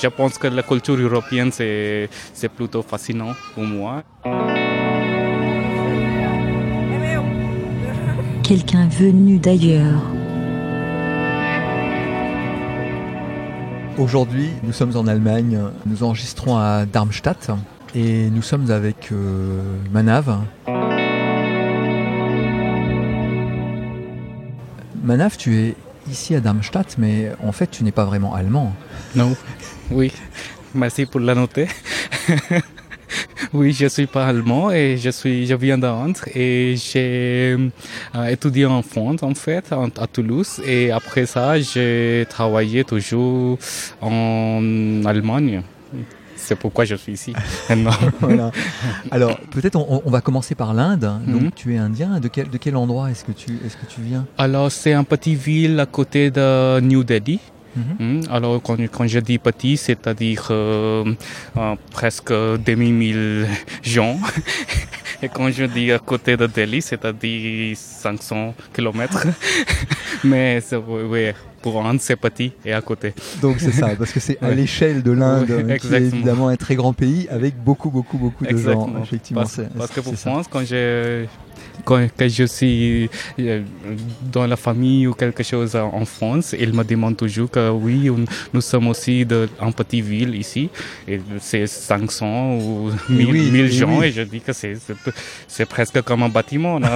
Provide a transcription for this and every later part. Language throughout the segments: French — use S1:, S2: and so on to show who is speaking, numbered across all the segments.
S1: Je pense que la culture européenne, c'est plutôt fascinant pour moi.
S2: Quelqu'un venu d'ailleurs.
S3: Aujourd'hui, nous sommes en Allemagne, nous enregistrons à Darmstadt et nous sommes avec euh, Manav. Manav, tu es ici à Darmstadt, mais en fait, tu n'es pas vraiment allemand.
S1: Non, oui, merci pour la noter. oui, je suis pas allemand et je suis, je viens d'Inde et j'ai euh, étudié en France en fait, à Toulouse et après ça, j'ai travaillé toujours en Allemagne. C'est pourquoi je suis ici.
S3: Alors, peut-être on, va commencer par l'Inde. Donc, mhm. tu es indien. De quel, de quel endroit est-ce que, tu, est que tu viens?
S1: Alors, c'est un petit ville à côté de New Delhi. Mhm. Hmm. Alors, quand, quand, je dis petit, c'est-à-dire euh, euh, presque demi-mille gens. Et quand je dis à côté de Delhi, c'est-à-dire 500 km. Mais oui, pour Inde, c'est petit et à côté.
S3: Donc c'est ça, parce que c'est à l'échelle de l'Inde, qui est évidemment un très grand pays avec beaucoup, beaucoup, beaucoup de gens.
S1: Effectivement, parce, parce que pour France, quand je quand, je suis euh, dans la famille ou quelque chose en France, il me demande toujours que oui, nous sommes aussi de, en petite ville ici, et c'est 500 ou 1000, gens, et je dis que c'est presque comme un bâtiment.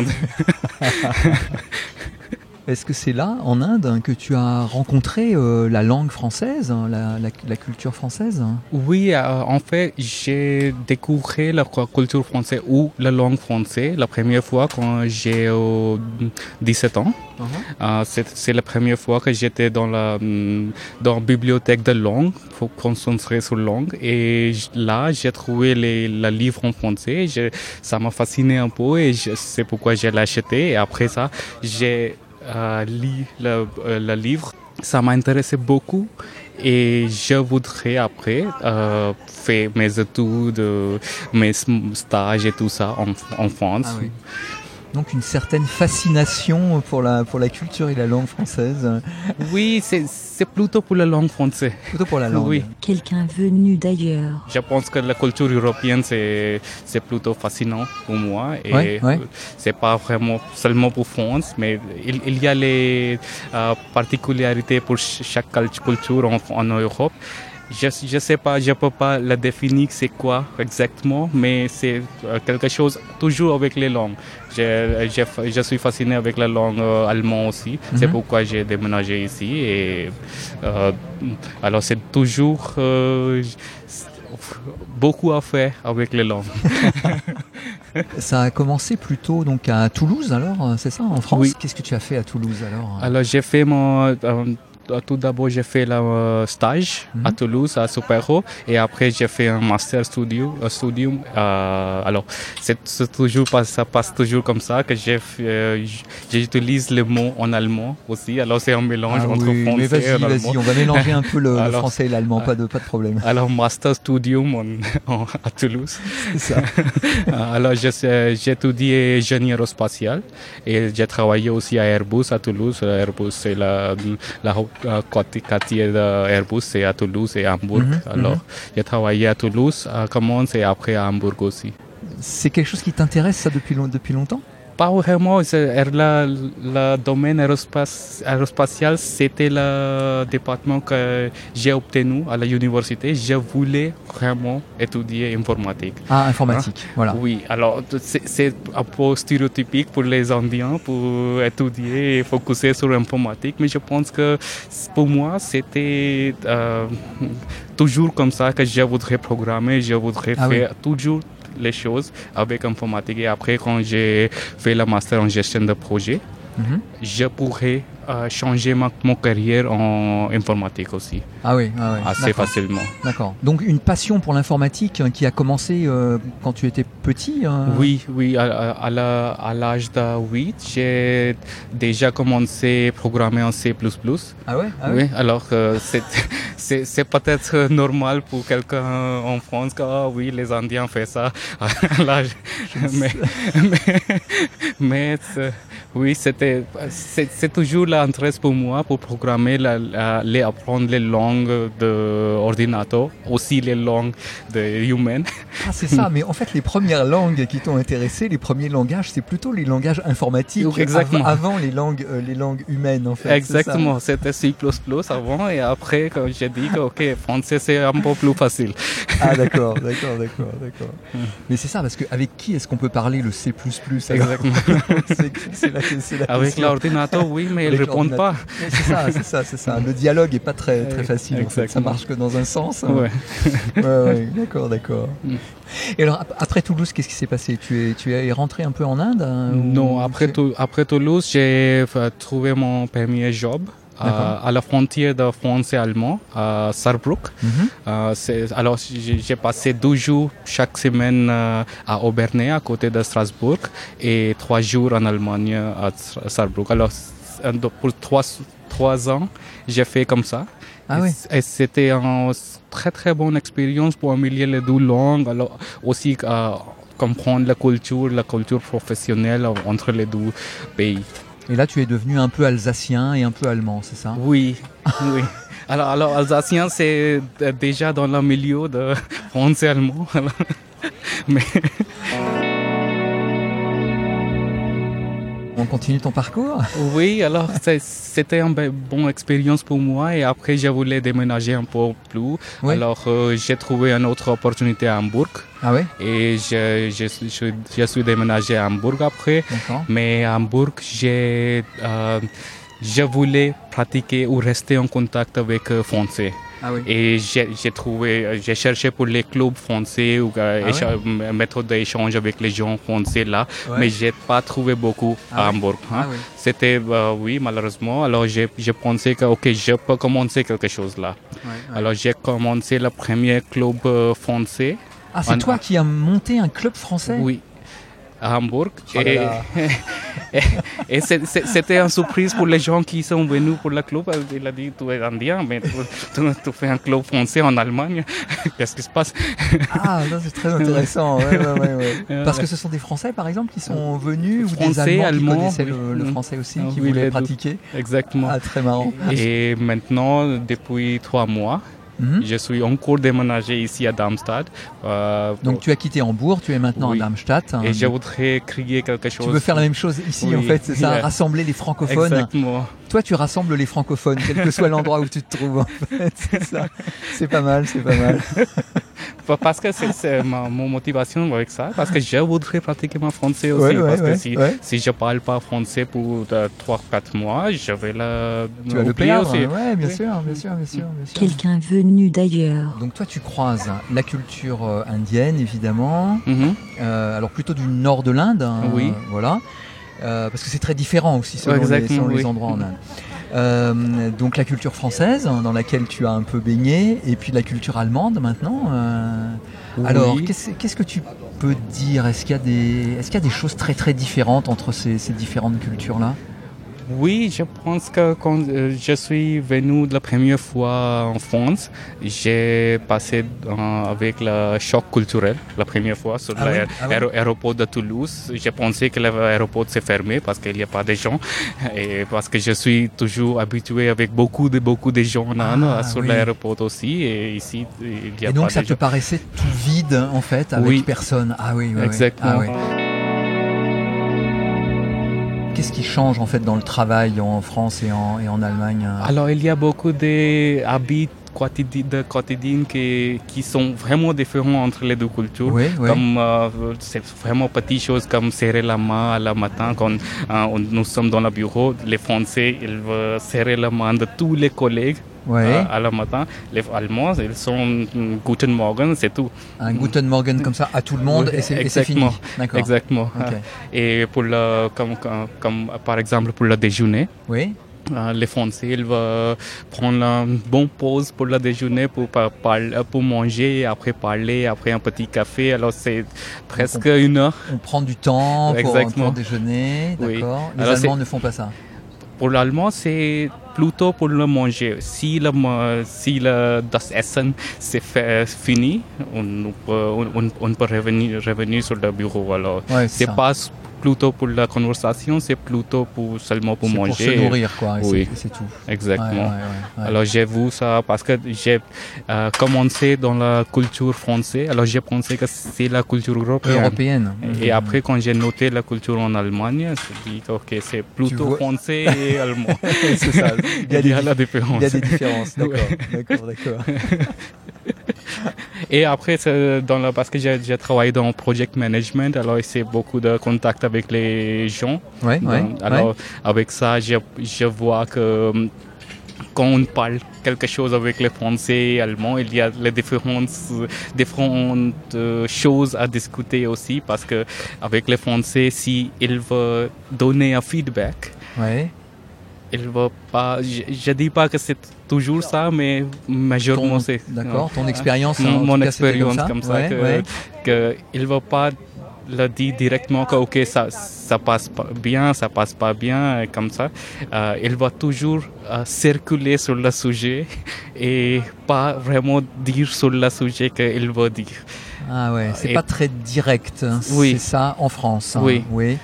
S3: Est-ce que c'est là, en Inde, que tu as rencontré euh, la langue française, hein, la, culture française
S1: Oui, euh, en fait, j'ai découvert la culture française ou la langue française la première fois quand j'ai 17 ans. Uh-huh. Euh, c'est la première fois que j'étais dans la, mm, dans bibliothèque de langue pour concentrer sur la langue. Et là, j'ai trouvé les, le livre en français. ça m'a fasciné un peu et c'est pourquoi j'ai acheté. Et après ça, j'ai euh, lu le, euh, le, livre. Ça m'a intéressé beaucoup et je voudrais après euh, faire mes études, mes stages et tout ça en, en France. Ah
S3: donc une certaine fascination pour la, pour la culture et la langue française.
S1: Oui, c'est plutôt pour la langue française.
S3: Plutôt pour la langue. Oui.
S2: Quelqu'un venu d'ailleurs.
S1: Je pense que la culture européenne, c'est plutôt fascinant pour moi. Et c'est pas vraiment seulement pour France, mais il, il y a les euh, particularités pour chaque culture en, en Europe je ne sais pas, je ne peux pas la définir c'est quoi exactement, mais c'est euh, quelque chose toujours avec les langues. Je, je, je suis fasciné avec la langue euh, allemande aussi, c'est mhm. pourquoi j'ai déménagé ici. Et, euh, alors c'est toujours beaucoup à faire avec les langues.
S3: Ça a commencé plutôt donc à Toulouse alors, c'est ça, en France?
S1: Oui.
S3: Qu'est-ce que tu as fait à Toulouse alors?
S1: Alors j'ai fait mon euh, tout d'abord, j'ai fait le euh, stage à mhm. Toulouse, à Supero, et après, j'ai fait un master studio, un studium. Euh, alors, c'est toujours ça passe toujours comme ça que j'utilise le mot en allemand aussi. Alors, c'est un mélange ah entre français mais
S3: vas-y, vas-y, on va mélanger un peu le, français et l'allemand, pas de, pas de problème.
S1: Alors, master studium à Toulouse. Ça. alors, j'ai étudié génie aérospatial et j'ai travaillé aussi à Airbus à Toulouse. Airbus, c'est la, la quartier d'Airbus, c'est à Toulouse et à Hambourg. Mhm, Alors, j'ai travaillé à Toulouse, à Commons et après à Hambourg aussi?
S3: C'est quelque chose qui t'intéresse ça depuis, depuis longtemps?
S1: Pas vraiment. Le, domaine aérospatial, c'était le département que j'ai obtenu à l'université. Je voulais vraiment étudier informatique.
S3: Ah, informatique, hein? voilà.
S1: Oui, alors c'est un peu stéréotypique pour les Indiens pour étudier et focuser sur l'informatique, mais je pense que pour moi, c'était euh, toujours comme ça que je voudrais programmer, je voudrais ah faire toujours les choses avec informatique. Et après, quand j'ai fait le master en gestion de projet, mhm. je pourrais euh, changer ma, mon carrière en informatique aussi.
S3: Ah oui, ah
S1: assez facilement.
S3: D'accord. Donc une passion pour l'informatique hein, qui a commencé euh, quand tu étais petit hein?
S1: Oui, oui. À, à l'âge de 8, j'ai déjà commencé à programmer en C++.
S3: Ah ouais,
S1: ah Oui, alors euh, c'est peut-être normal pour quelqu'un en France que ah oui, les Indiens font ça à l'âge. Mais, mais, mais oui, c'était c'est toujours l'intérêt pour moi pour programmer, la, la- les apprendre les langues de ordinateur, aussi les langues de humaines.
S3: Ah, c'est ça, mais en fait, les premières langues qui t'ont intéressé, les premiers langages, c'est plutôt les langages informatiques
S1: exactement.
S3: av- avant les langues, euh, les langues humaines, en fait.
S1: Exactement, c'était C++ avant et après quand j'ai dit que ok, français c'est un peu plus facile.
S3: Ah, d'accord, d'accord, d'accord, d'accord. Mais c'est ça, parce qu'avec qui est-ce qu'on peut parler le C++
S1: Exactement.
S3: C'est la, la
S1: Avec l'ordinateur, oui, mais ils
S3: Avec
S1: répondent pas.
S3: C'est ça, c'est ça, c'est ça. Le dialogue est pas très, très facile. en fait. Ça marche que dans un sens. hein.
S1: Ouais.
S3: Ouais, ouais, d'accord, d'accord.
S1: Mm.
S3: Et alors, ap- après Toulouse, qu'est-ce qui s'est passé? Tu es, tu es rentré un peu en Inde hein,
S1: Non, après,
S3: tu-
S1: Tou- après Toulouse, j'ai trouvé mon premier job. Euh, à la frontière de France et allemand, à Saarbrück.
S3: Mhm.
S1: Euh, alors, j'ai passé 12 jours chaque semaine euh, à Aubernais, à côté de Strasbourg, et trois jours en Allemagne, à Saarbrück. Alors, pour trois, trois ans, j'ai fait comme ça.
S3: Ah oui.
S1: Et c'était une très très bonne expérience pour améliorer les deux langues, alors aussi euh, comprendre la culture, la culture professionnelle entre les deux pays.
S3: Et là, tu es devenu un peu alsacien et un peu allemand, c'est ça?
S1: Oui, oui. Alors, alors alsacien, c'est euh, déjà dans le milieu de français allemand. alors. Mais
S3: On continue ton parcours?
S1: Oui, alors c'était une bonne expérience pour moi et après je voulais déménager un peu plus.
S3: Oui.
S1: Alors euh, j'ai trouvé une autre opportunité à Hambourg.
S3: Ah
S1: Et je, je, je, je suis déménagé à Hambourg après. Mais à Hambourg, j'ai, euh, je voulais pratiquer ou rester en contact avec euh, français.
S3: Ah oui.
S1: Et j'ai trouvé, euh, j'ai cherché pour les clubs français ou euh,
S3: Ah ouais?
S1: m- méthode d'échange avec les gens français là,
S3: Ouais.
S1: mais j'ai pas trouvé beaucoup
S3: Ah
S1: à? Hambourg. hein.
S3: Ah oui.
S1: C'était, euh, oui, malheureusement. Alors j'ai pensé que, ok, je peux commencer quelque chose là. Alors j'ai commencé le premier club euh, français.
S3: ah, c'est toi qui as monté un club français?
S1: Oui, à Hambourg.
S3: Oh
S1: et c'était une surprise pour les gens qui sont venus pour le club. Il a dit, tu es indien, mais tu, tu- tu fais un club français en Allemagne. Qu'est-ce qui se passe?
S3: Ah, c'est très intéressant. ouais, ouais, ouais, ouais. Parce que ce sont des Français, par exemple, qui sont venus ou des Allemands qui connaissaient
S1: oui.
S3: le, le français aussi,
S1: Ah
S3: qui
S1: oui,
S3: voulaient pratiquer.
S1: Exactement.
S3: Ah, très marrant.
S1: Et maintenant, depuis trois mois,
S3: Mhm.
S1: je suis encore déménagé ici à Darmstadt. Euh,
S3: Donc tu as quitté Hambourg, tu es maintenant
S1: Oui.
S3: à Darmstadt.
S1: et je voudrais créer quelque chose.
S3: Tu veux faire la même chose ici,
S1: Oui,
S3: en fait, c'est ça,
S1: yeah.
S3: rassembler les francophones.
S1: Exactement.
S3: Toi, tu rassembles les francophones, quel que soit l'endroit où tu te trouves, en fait, c'est ça. C'est pas mal, c'est pas mal.
S1: Pa- Parce que c'est- c'est ma, mon motivation avec ça, parce que je voudrais pratiquer mon français aussi.
S3: Ouais, ouais,
S1: parce
S3: ouais,
S1: que si,
S3: ouais.
S1: si je parle pas français pour 3-4 mois, je vais le,
S3: Tu vas le perdre.
S1: aussi.
S3: Ouais, bien
S1: Oui.
S3: sûr, bien sûr, bien sûr, bien sûr.
S2: Quelqu'un venu d'ailleurs.
S3: Donc toi, tu croises la culture euh, indienne, évidemment.
S1: Mhm.
S3: Euh, alors plutôt du nord de l'Inde. hein,
S1: Oui.
S3: Voilà. Euh, parce que c'est très différent aussi selon, les, selon les endroits en Inde. Euh, donc la culture française, hein, dans laquelle tu as un peu baigné, et puis la culture allemande maintenant. euh, Alors, qu'est-ce que tu peux dire? Est-ce qu'il y, a des- est-ce qu'il y a des choses très très différentes entre ces, ces différentes cultures-là?
S1: Oui, je pense que quand euh, je suis venu la première fois en France, j'ai passé avec le choc culturel la première fois sur
S3: Ah oui?
S1: l'aéro-
S3: Ah oui?
S1: aéroport de Toulouse. J'ai pensé que l'aéroport s'est fermé parce qu'il n'y a pas de gens et parce que je suis toujours habitué avec beaucoup de beaucoup de gens
S3: Ah,
S1: sur
S3: oui.
S1: l'aéroport aussi et ici il n'y a
S3: Et
S1: pas
S3: donc ça te
S1: gens.
S3: paraissait tout vide en fait, avec
S1: Oui.
S3: personne. Ah oui, oui, oui.
S1: Exactement.
S3: Qu'est-ce qui change en fait dans le travail en France et en, et en Allemagne hein
S1: Alors, il y a beaucoup d'habits de quotidiens qui, qui sont vraiment différents entre les deux cultures.
S3: Oui, oui.
S1: Comme euh, c'est vraiment petites choses comme serrer la main à la matin quand euh, nous sommes dans le bureau. Les Français, ils veulent serrer la main de tous les collègues
S3: Ouais.
S1: euh, à la matin. Les Allemands, ils sont Guten Morgen, c'est tout.
S3: Un Guten Morgen comme ça à tout le monde
S1: Oui,
S3: et c'est fini.
S1: exactement.
S3: Ok.
S1: Et pour le, comme, comme, comme, par exemple pour le déjeuner,
S3: Oui.
S1: Euh, les Français, ils vont prendre une bonne pause pour le déjeuner, pour, pour manger, après parler, après un petit café. Alors c'est presque une heure.
S3: On prend du temps pour, pour déjeuner,
S1: Oui.
S3: Les
S1: Alors,
S3: Allemands ne font pas ça.
S1: Pour l'allemand, c'est plutôt pour le manger. Si le, si le das Essen c'est fait- fini, on, peut, on, on peut revenir, revenir sur le bureau. Alors
S3: Ouais,
S1: c'est pas plutôt pour la conversation, c'est plutôt pour seulement pour manger.
S3: Pour se nourrir, quoi.
S1: Oui.
S3: c'est- tout.
S1: Exactement.
S3: Ouais, ouais, ouais, ouais.
S1: Alors j'ai vu ça parce que j'ai euh, commencé dans la culture française. Alors j'ai pensé que c'est la culture européenne.
S3: européenne.
S1: Et après, quand j'ai noté la culture en Allemagne, je me dit ok, c'est plutôt français et allemand.
S3: c'est ça. Il y a des,
S1: la différence.
S3: il y a des différences. D'accord, d'accord, d'accord.
S1: Et après, dans la, parce que j'ai travaillé dans project management, alors c'est beaucoup de contact avec les gens.
S3: Ouais, ouais.
S1: Donc, alors avec ça, je, je vois que hum, quand on parle quelque chose avec les Français et Allemands, il y a les différentes, différentes euh, choses à discuter aussi parce que avec les Français, si ils veulent donner un feedback,
S3: ouais.
S1: Ils veulent pas. Je, je dis pas que c'est toujours ça, mais majoritairement
S3: Ton-
S1: c'est.
S3: D'accord. Ton expérience.
S1: Mon, expérience comme ça,
S3: Ouais,
S1: que,
S3: ouais.
S1: que il va pas le dire directement que ok ça ça passe pas bien, ça passe pas bien et comme ça. Euh, il va toujours euh, circuler sur le sujet et pas vraiment dire sur le sujet qu'il veut dire.
S3: Ah ouais, c'est pas très direct. hein.
S1: Oui.
S3: C'est ça en France. hein.
S1: Oui.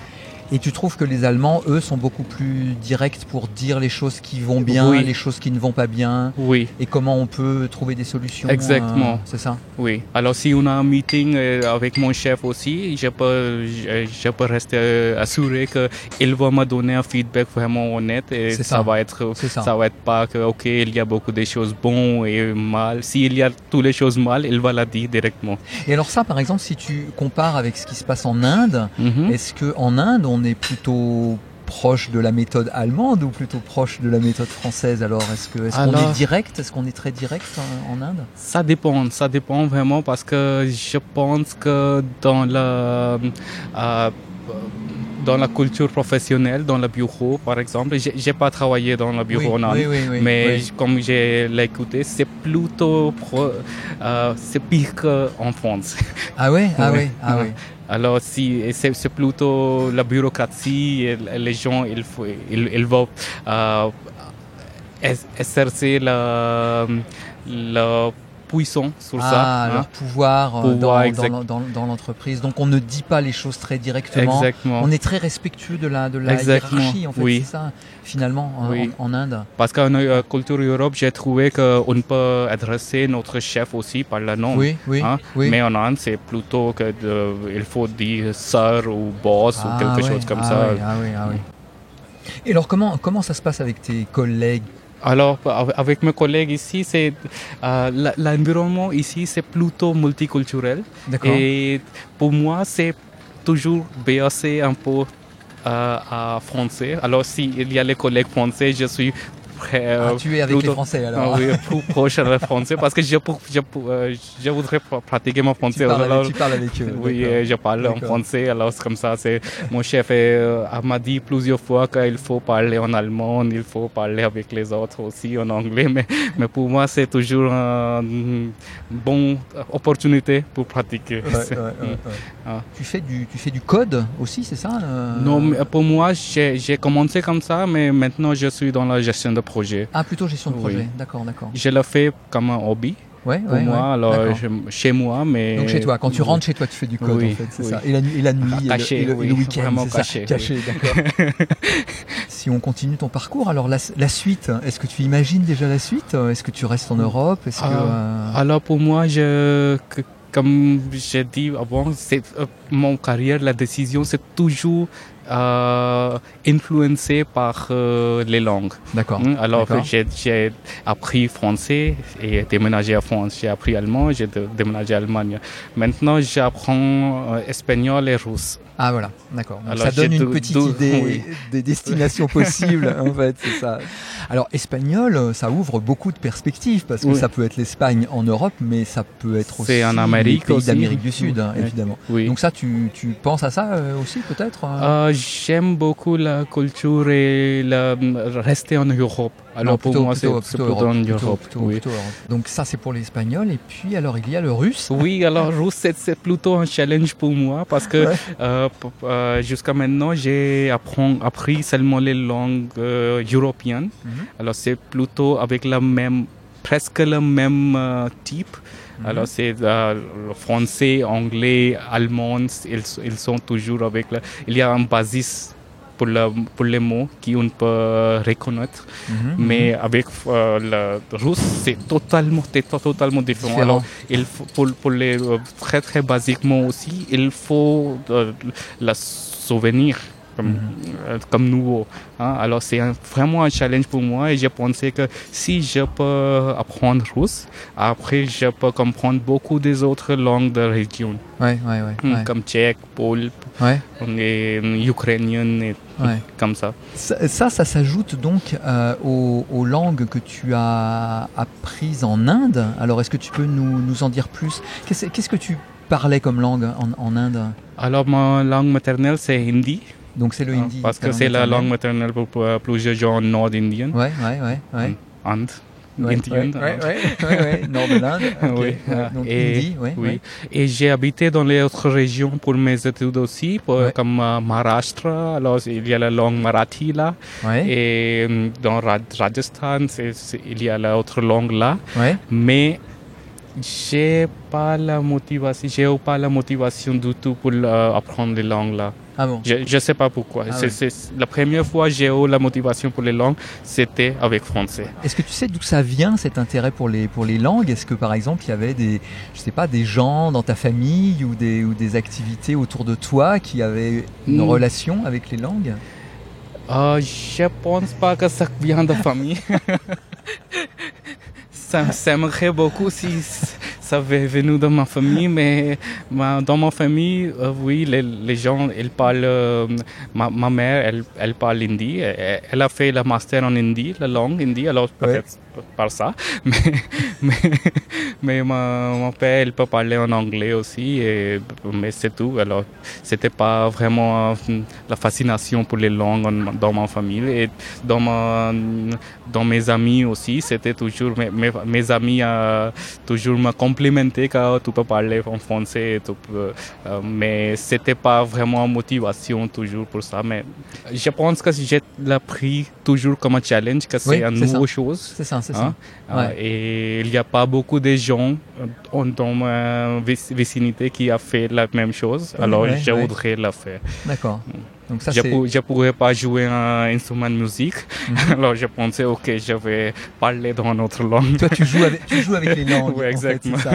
S3: Et tu trouves que les Allemands, eux, sont beaucoup plus directs pour dire les choses qui vont bien,
S1: Oui.
S3: les choses qui ne vont pas bien,
S1: Oui.
S3: et comment on peut trouver des solutions.
S1: Exactement.
S3: euh, c'est ça.
S1: Oui. Alors si on a un meeting euh, avec mon chef aussi, je peux, je, je peux rester euh, assuré que il va me donner un feedback vraiment honnête et
S3: C'est
S1: ça.
S3: ça.
S1: va être,
S3: ça.
S1: ça va être pas que ok il y a beaucoup de choses bonnes et mal. S'il y a toutes les choses mal, il va la dire directement.
S3: Et alors ça, par exemple, si tu compares avec ce qui se passe en Inde,
S1: Mhm.
S3: est-ce que en Inde, on est plutôt proche de la méthode allemande ou plutôt proche de la méthode française Alors, est-ce qu'on est direct? Est-ce qu'on est très direct en, en Inde?
S1: Ça dépend, ça dépend vraiment parce que je pense que dans la euh, dans la culture professionnelle, dans le bureau par exemple, j'ai pas travaillé dans le bureau
S3: oui,
S1: en
S3: oui, oui, oui,
S1: Mais
S3: oui.
S1: comme j'ai l'écouté, c'est plutôt pro- euh, c'est pire qu'en France.
S3: Ah ouais, ah
S1: Oui.
S3: ah ouais.
S1: Alors si c'est plutôt la bureaucratie, et les gens il faut ils, ils vont euh, exercer la la puissance sur
S3: ah,
S1: ça. hein.
S3: leur pouvoir, euh,
S1: Pouvoir,
S3: dans, l'entreprise. Donc on ne dit pas les choses très directement.
S1: Exactement.
S3: On est très respectueux de la, de la hiérarchie, en fait,
S1: oui.
S3: c'est ça, finalement, en,
S1: Oui.
S3: en- en Inde.
S1: Parce qu'en euh, culture Europe, j'ai trouvé qu'on peut adresser notre chef aussi par le nom.
S3: Oui, oui,
S1: Hein?
S3: oui.
S1: Mais en Inde, c'est plutôt que de- il faut dire sœur ou boss
S3: Ah
S1: ou quelque
S3: ouais,
S1: chose comme
S3: ah
S1: ça.
S3: ouais, ah ah. Et alors, comment, comment ça se passe avec tes collègues?
S1: Alors, av- avec mes collègues ici, c'est euh, l'environnement ici, c'est plutôt multiculturel. Et pour moi, c'est toujours biaisé un peu euh, à français. Alors, s'il y a les collègues français, je suis
S3: Ah,
S1: euh,
S3: tu es avec les Français,
S1: Ah
S3: alors
S1: oui, plus proche le français parce que je, pour- je, pour- euh, je voudrais pr- pratiquer mon
S3: tu,
S1: français.
S3: parles
S1: alors-
S3: avec, tu parles avec eux.
S1: oui, je parle en français, alors c'est comme ça. C'est mon chef euh, m'a dit plusieurs fois qu'il faut parler en allemand, il faut parler avec les autres aussi en anglais, mais, mais pour moi c'est toujours une bonne opportunité pour pratiquer.
S3: Ouais, ouais, ouais, ouais.
S1: Ah.
S3: Tu, fais du, tu fais du code aussi, c'est ça
S1: Non, pour moi j'ai j'ai commencé comme ça, mais maintenant je suis dans la gestion de projet.
S3: Ah, plutôt gestion de
S1: Oui.
S3: projet. D'accord, d'accord.
S1: Je le fais comme un hobby
S3: Ouais,
S1: pour
S3: ouais,
S1: moi,
S3: ouais.
S1: alors je- chez moi, mais
S3: Donc chez toi, quand tu rentres chez toi, tu fais du code
S1: Oui,
S3: en fait, c'est
S1: oui.
S3: ça. Et la, nu- et la nuit,
S1: Caché,
S3: et le, et le
S1: oui,
S3: week-end,
S1: vraiment
S3: c'est ça
S1: caché,
S3: Caché, d'accord. si on continue ton parcours, alors la, la suite, est-ce que tu imagines déjà la suite? Est-ce que tu restes en Europe? Est-ce que
S1: Ah,
S3: euh,
S1: Alors pour moi, je, que- comme j'ai dit avant, c'est euh, mon carrière, la décision, c'est toujours influencé par euh, les langues.
S3: D'accord.
S1: Hmm, Alors j'ai appris français et déménagé à France. J'ai appris allemand, j'ai dé- déménagé à Allemagne. Maintenant, j'apprends euh, espagnol et russe.
S3: Ah voilà, d'accord. Ça donne une petite idée
S1: oui.
S3: des destinations possibles, en fait, c'est ça. Alors, espagnol, euh, ça ouvre beaucoup de perspectives parce que
S1: Oui.
S3: ça peut être l'Espagne en Europe, mais ça peut être aussi
S1: en
S3: les
S1: Amérique
S3: pays
S1: aussi.
S3: d'Amérique du Sud,
S1: Oui.
S3: hein, évidemment. Donc ça, tu, tu penses à ça euh, aussi, peut-être euh
S1: Euh, J'aime beaucoup la culture et la, rester en Europe. Alors
S3: Non,
S1: pour moi, c'est
S3: plutôt-
S1: c'est
S3: plutôt
S1: plutôt en
S3: Europe,
S1: oui.
S3: Donc ça, c'est pour l'espagnol. Et puis, alors, il y a le russe.
S1: Oui, alors russe, c'est- plutôt un challenge pour moi parce que
S3: Ouais.
S1: euh, euh, jusqu'à maintenant, j'ai appris seulement les langues euh, européennes.
S3: Mhm.
S1: Alors c'est plutôt avec la même presque le même euh, type. Alors c'est euh, français, anglais, allemand, ils, ils sont toujours avec. Le, il y a un basis pour, le, pour les mots qu'on peut reconnaître.
S3: Mhm,
S1: Mais avec euh, le russe, c'est totalement, c'est totalement différent.
S3: Différent.
S1: Alors, il faut, pour, pour les très très basiquement aussi, il faut euh, la souvenir comme, euh, comme nouveau. hein. Alors c'est vraiment un challenge pour moi et je pensais que si je peux apprendre russe, après je peux comprendre beaucoup des autres langues de région,
S3: Ouais, ouais, ouais.
S1: Hmm,
S3: ouais.
S1: comme tchèque,
S3: Ouais,
S1: et euh, ukrainien et comme ça.
S3: Ça, ça, ça s'ajoute donc euh, aux, aux langues que tu as apprises en Inde. Alors, est-ce que tu peux nous, nous en dire plus? Qu'est-ce que tu parlais comme langue en, en Inde?
S1: Alors ma langue maternelle c'est hindi.
S3: Donc, c'est le
S1: hein,
S3: hindi.
S1: parce que c'est la langue maternelle pour, pour plusieurs gens nord-indiens.
S3: Ouais, ouais, ouais. ouais.
S1: Inde.
S3: Ouais, ouais, ouais, nord de l'Inde.
S1: Oui,
S3: donc
S1: et, oui. Et j'ai habité dans les autres régions pour mes études aussi, pour- comme euh, Maharashtra, alors il y a la langue marathi là, et euh, dans Raj- Rajasthan, il y a l'autre langue là, mais j'ai pas la motivation, j'ai pas la motivation du tout pour euh, apprendre les langues là.
S3: Ah bon?
S1: Je, je sais pas pourquoi.
S3: Ah
S1: C'est- la première fois j'ai eu la motivation pour les langues, c'était avec français.
S3: Est-ce que tu sais d'où ça vient cet intérêt pour les, pour les langues? Est-ce que par exemple il y avait des, je sais pas, des gens dans ta famille ou des, ou des activités autour de toi qui avaient une
S1: Mm.
S3: relation avec les langues?
S1: Euh, je pense pas que ça vient de famille. ça s'aimerait beaucoup si ça avait venu de ma famille, mais ma- dans ma famille, euh, oui, les, les gens, ils parlent. euh, ma, ma mère, elle, elle parle hindi. Elle, elle a fait le master en hindi, la langue hindi, alors peut-être par ça. Mais, mais, mais ma, mon père, il peut parler en anglais aussi, et, mais c'est tout. Alors, c'était pas vraiment euh, la fascination pour les langues en- dans ma famille et dans ma, dans mes amis aussi c'était toujours mes, mes, mes amis euh, toujours me tu peux parler en français tu peux- euh, mais c'était pas vraiment motivation toujours pour ça mais je pense que j'ai appris toujours comme un challenge que c'est
S3: Oui,
S1: une nouvelle chose
S3: C'est ça, c'est
S1: Hein?
S3: ça.
S1: Euh,
S3: Ouais.
S1: et il n'y a pas beaucoup de gens en- dans ma vic- vicinité qui a fait la même chose. Alors je voudrais la faire.
S3: D'accord. Donc ça
S1: je ne pourrais pas jouer un instrument de musique.
S3: Mhm.
S1: Alors je pensais, ok, je vais parler dans une autre langue.
S3: Toi tu joues avec, tu joues avec les langues. En fait,
S1: exactement.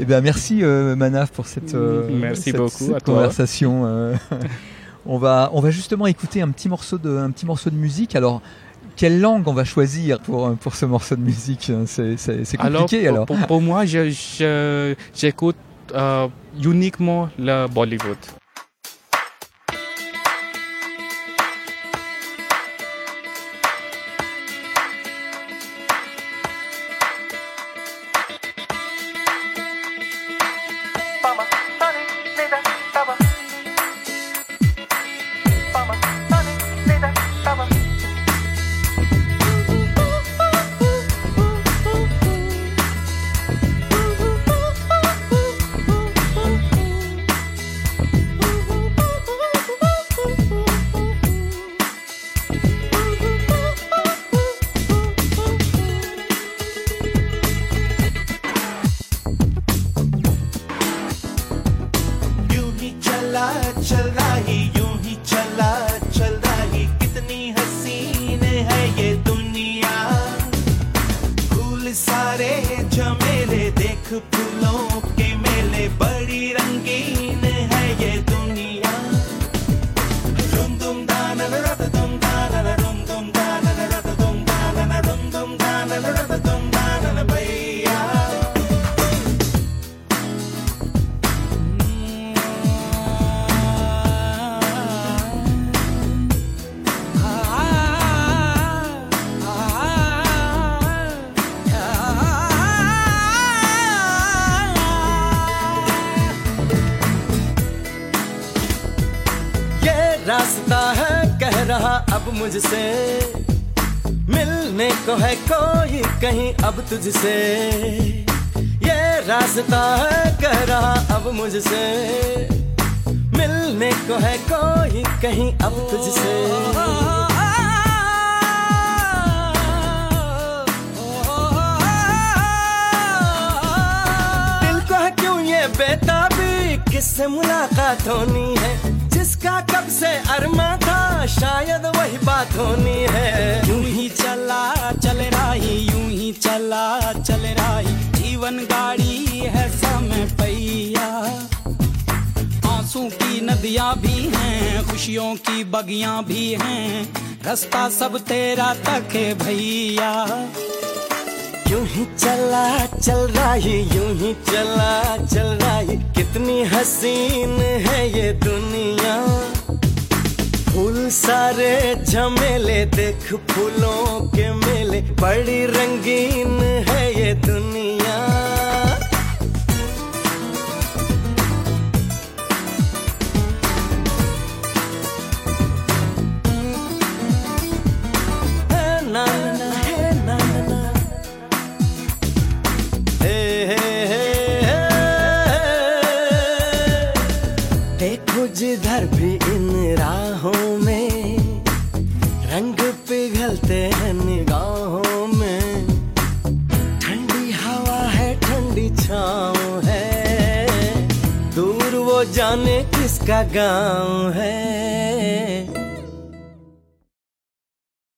S3: Eh bien, merci euh, Manaf pour cette, euh,
S1: Merci
S3: cette-
S1: beaucoup
S3: cette
S1: à toi.
S3: conversation. euh. on va, on va justement écouter un petit morceau de, un petit morceau de musique. Alors, quelle langue on va choisir pour, euh, pour ce morceau de musique C'est c'est- c'est compliqué alors.
S1: pour, pour- pour moi, je- je- j'écoute euh, uniquement le Bollywood.
S4: Shall अब मुझसे मिलने को है कोई कहीं अब तुझसे। ये रास्ता है कह रहा अब मुझसे मिलने को है कोई कहीं अब तुझसे। दिल को है क्यों ये बेताबी? किससे मुलाकात होनी है? जिसका कब से अरमा था शायद वही बात होनी है।
S5: यूँ ही चला, चल रही, यूँ ही चला, चल रही। जीवन गाड़ी है समय पैया आँसू की नदियाँ भी हैं, खुशियों की बगियाँ भी हैं। रास्ता सब तेरा तक है भैया।
S4: यूँ ही चला, चल रही, यूँ ही चला, चल रही। कितनी हसीन है ये दुनिया। फूल सारे झमेले देख फूलों के मेले। बड़ी रंगीन है ये दुनिया।